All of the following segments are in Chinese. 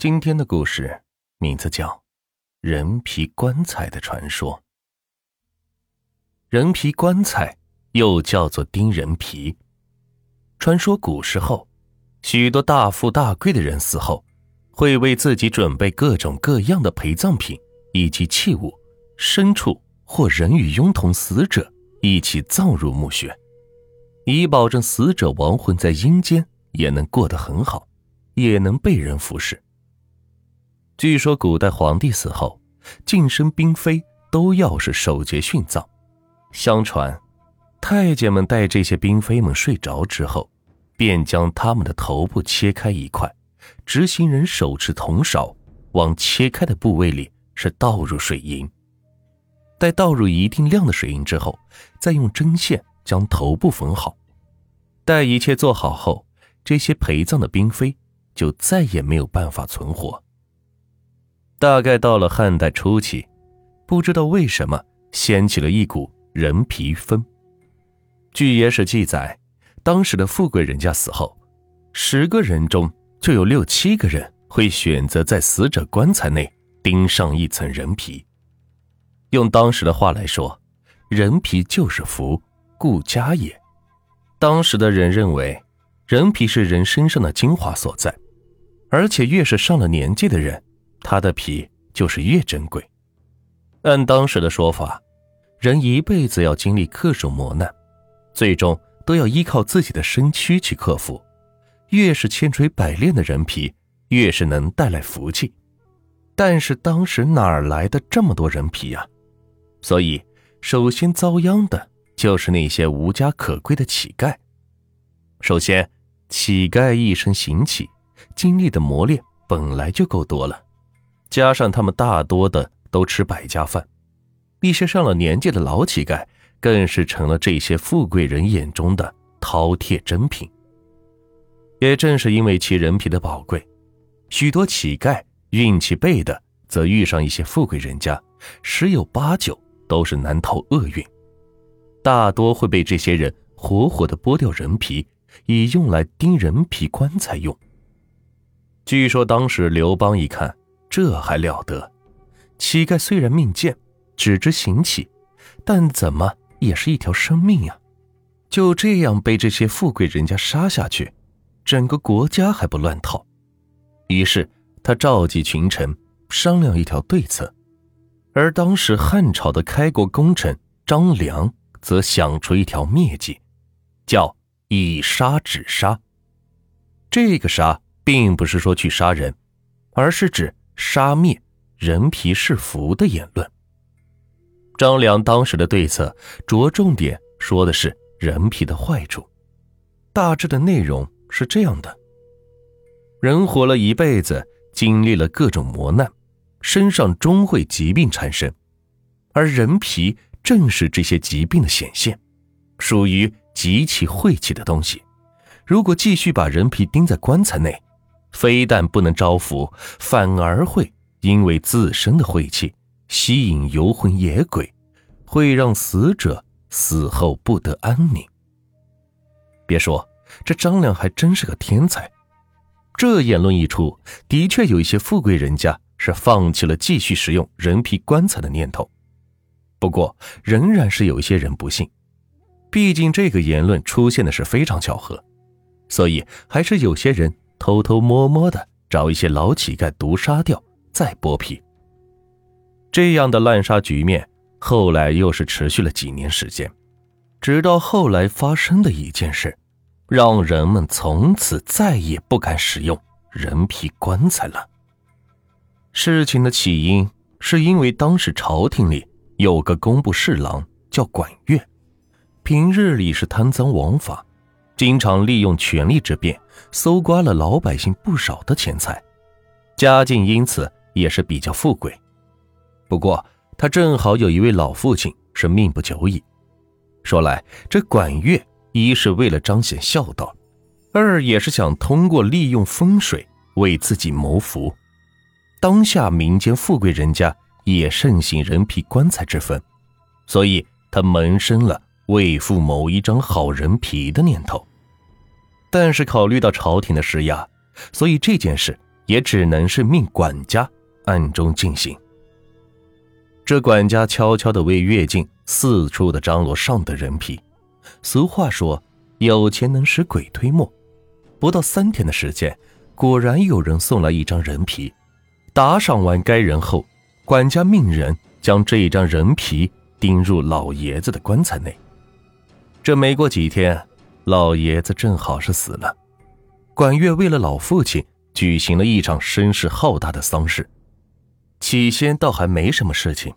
今天的故事名字叫《人皮棺材的传说》。人皮棺材又叫做钉人皮。传说古时候，许多大富大贵的人死后，会为自己准备各种各样的陪葬品以及器物、牲畜或人与拥同死者一起葬入墓穴，以保证死者亡魂在阴间也能过得很好，也能被人服侍。据说古代皇帝死后，晋升嫔妃都要是守节殉葬。相传，太监们待这些嫔妃们睡着之后，便将他们的头部切开一块，执行人手持铜勺，往切开的部位里是倒入水银。待倒入一定量的水银之后，再用针线将头部缝好。待一切做好后，这些陪葬的嫔妃就再也没有办法存活。大概到了汉代初期，不知道为什么掀起了一股人皮风。据野史记载，当时的富贵人家死后，十个人中就有六七个人会选择在死者棺材内钉上一层人皮。用当时的话来说，人皮就是福，故家也。当时的人认为，人皮是人身上的精华所在，而且越是上了年纪的人。他的皮就是越珍贵。按当时的说法，人一辈子要经历各种磨难，最终都要依靠自己的身躯去克服。越是千锤百炼的人皮，越是能带来福气。但是当时哪儿来的这么多人皮呀？所以，首先遭殃的就是那些无家可归的乞丐。首先，乞丐一生行乞，经历的磨练本来就够多了。加上他们大多的都吃百家饭，一些上了年纪的老乞丐更是成了这些富贵人眼中的饕餮珍品。也正是因为其人皮的宝贵，许多乞丐运气背的，则遇上一些富贵人家，十有八九都是难逃厄运，大多会被这些人活活的剥掉人皮，以用来钉人皮棺材用。据说当时刘邦一看。这还了得！乞丐虽然命贱，只知行乞，但怎么也是一条生命呀！就这样被这些富贵人家杀下去，整个国家还不乱套？于是他召集群臣商量一条对策，而当时汉朝的开国功臣张良则想出一条灭计，叫以杀止杀。这个杀并不是说去杀人，而是指。杀灭人皮是福的言论。张良当时的对策着重点说的是人皮的坏处，大致的内容是这样的：人活了一辈子，经历了各种磨难，身上终会疾病缠身，而人皮正是这些疾病的显现，属于极其晦气的东西。如果继续把人皮钉在棺材内，非但不能招福，反而会因为自身的晦气吸引游魂野鬼，会让死者死后不得安宁。别说，这张良还真是个天才。这言论一出，的确有一些富贵人家是放弃了继续使用人皮棺材的念头。不过，仍然是有一些人不信，毕竟这个言论出现的是非常巧合，所以还是有些人。偷偷摸摸的找一些老乞丐毒杀掉，再剥皮。这样的滥杀局面，后来又是持续了几年时间，直到后来发生的一件事，让人们从此再也不敢使用人皮棺材了。事情的起因是因为当时朝廷里有个工部侍郎叫管乐，平日里是贪赃枉法。经常利用权力之便，搜刮了老百姓不少的钱财，家境因此也是比较富贵。不过他正好有一位老父亲是命不久矣。说来，这管乐一是为了彰显孝道，二也是想通过利用风水为自己谋福。当下民间富贵人家也盛行人皮棺材之风，所以他萌生了为父谋一张好人皮的念头。但是考虑到朝廷的施压，所以这件事也只能是命管家暗中进行。这管家悄悄的为月镜四处的张罗上等人皮。俗话说，有钱能使鬼推磨。不到三天的时间，果然有人送来一张人皮。打赏完该人后，管家命人将这一张人皮钉入老爷子的棺材内。这没过几天，老爷子正好是死了。管月为了老父亲举行了一场声势浩大的丧事。起先倒还没什么事情，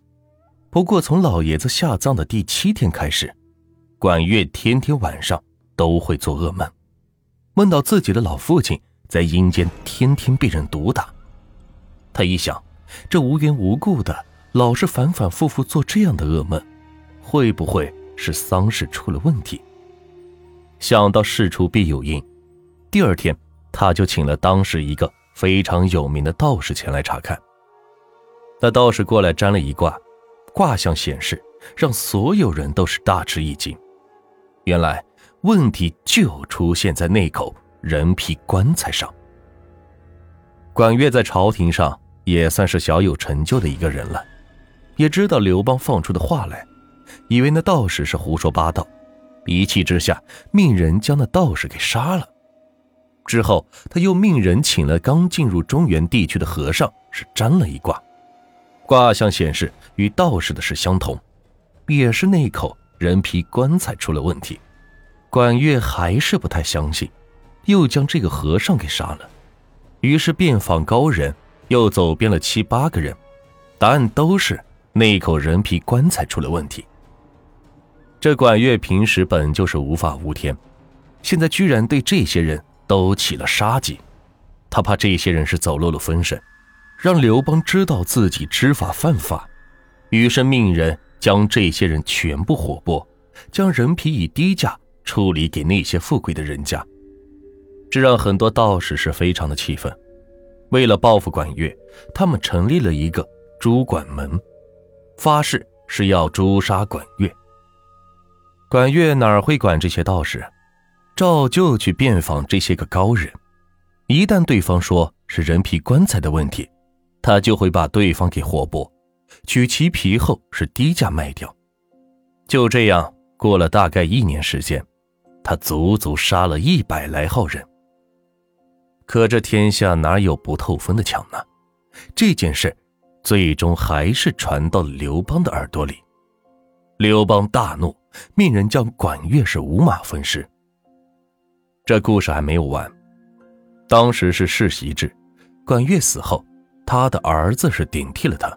不过从老爷子下葬的第七天开始，管月天天晚上都会做噩梦，梦到自己的老父亲在阴间天天被人毒打。他一想，这无缘无故的，老是反反复复做这样的噩梦，会不会是丧事出了问题？想到事出必有因，第二天他就请了当时一个非常有名的道士前来查看。那道士过来占了一卦，卦象显示，让所有人都是大吃一惊。原来问题就出现在那口人皮棺材上。管乐在朝廷上。也算是小有成就的一个人了，也知道刘邦放出的话来，以为那道士是胡说八道，一气之下命人将那道士给杀了。之后他又命人请了刚进入中原地区的和尚，是占了一卦，卦象显示与道士的是相同，也是那口人皮棺材出了问题。管乐还是不太相信，又将这个和尚给杀了，于是遍访高人。又走遍了七八个人，答案都是那口人皮棺材出了问题。这管乐平时本就是无法无天，现在居然对这些人都起了杀机，他怕这些人是走漏了风声，让刘邦知道自己知法犯法，于是命人将这些人全部活剥，将人皮以低价处理给那些富贵的人家，这让很多道士是非常的气愤。为了报复管乐，他们成立了一个诛管门，发誓是要诛杀管乐。管乐哪会管这些道士，照旧去遍访这些个高人。一旦对方说是人皮棺材的问题，他就会把对方给活剥，取其皮后是低价卖掉。就这样过了大概一年时间，他足足杀了一百来号人。可这天下哪有不透风的墙呢？这件事最终还是传到了刘邦的耳朵里。刘邦大怒，命人将管乐是五马分尸。这故事还没有完。当时是世袭制，管乐死后，他的儿子是顶替了他。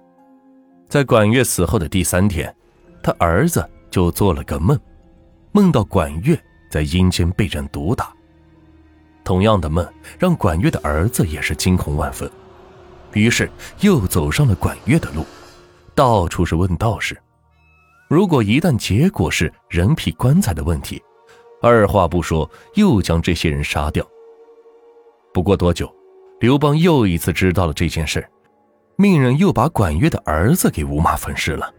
在管乐死后的第三天，他儿子就做了个梦，梦到管乐在阴间被人毒打。同样的梦让管乐的儿子也是惊恐万分，于是又走上了管乐的路，到处是问道士。如果一旦结果是人皮棺材的问题，二话不说又将这些人杀掉。不过多久，刘邦又一次知道了这件事，命人又把管乐的儿子给五马分尸了。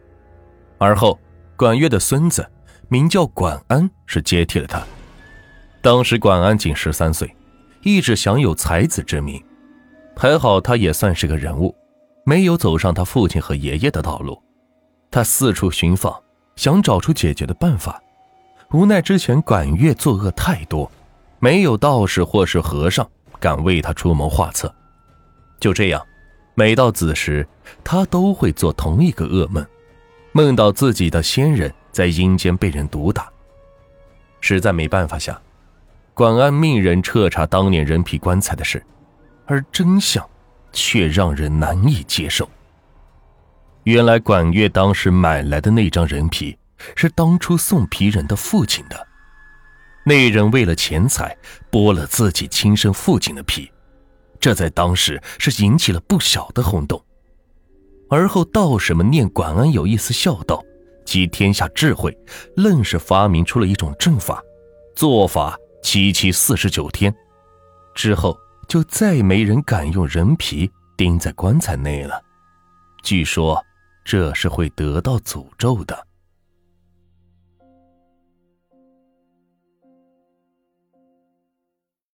而后，管乐的孙子名叫管安，是接替了他。当时管安仅十三岁。一直享有才子之名，还好他也算是个人物，没有走上他父亲和爷爷的道路。他四处寻访，想找出解决的办法。无奈之前管乐作恶太多，没有道士或是和尚敢为他出谋划策。就这样，每到子时，他都会做同一个噩梦，梦到自己的先人在阴间被人毒打。实在没办法下。管安命人彻查当年人皮棺材的事，而真相却让人难以接受。原来管乐当时买来的那张人皮，是当初送皮人的父亲的。那人为了钱财剥了自己亲生父亲的皮，这在当时是引起了不小的轰动。而后道士们念管安有一丝孝道，集天下智慧，愣是发明出了一种阵法，做法。七七四十九天之后，就再没人敢用人皮钉在棺材内了。据说这是会得到诅咒的。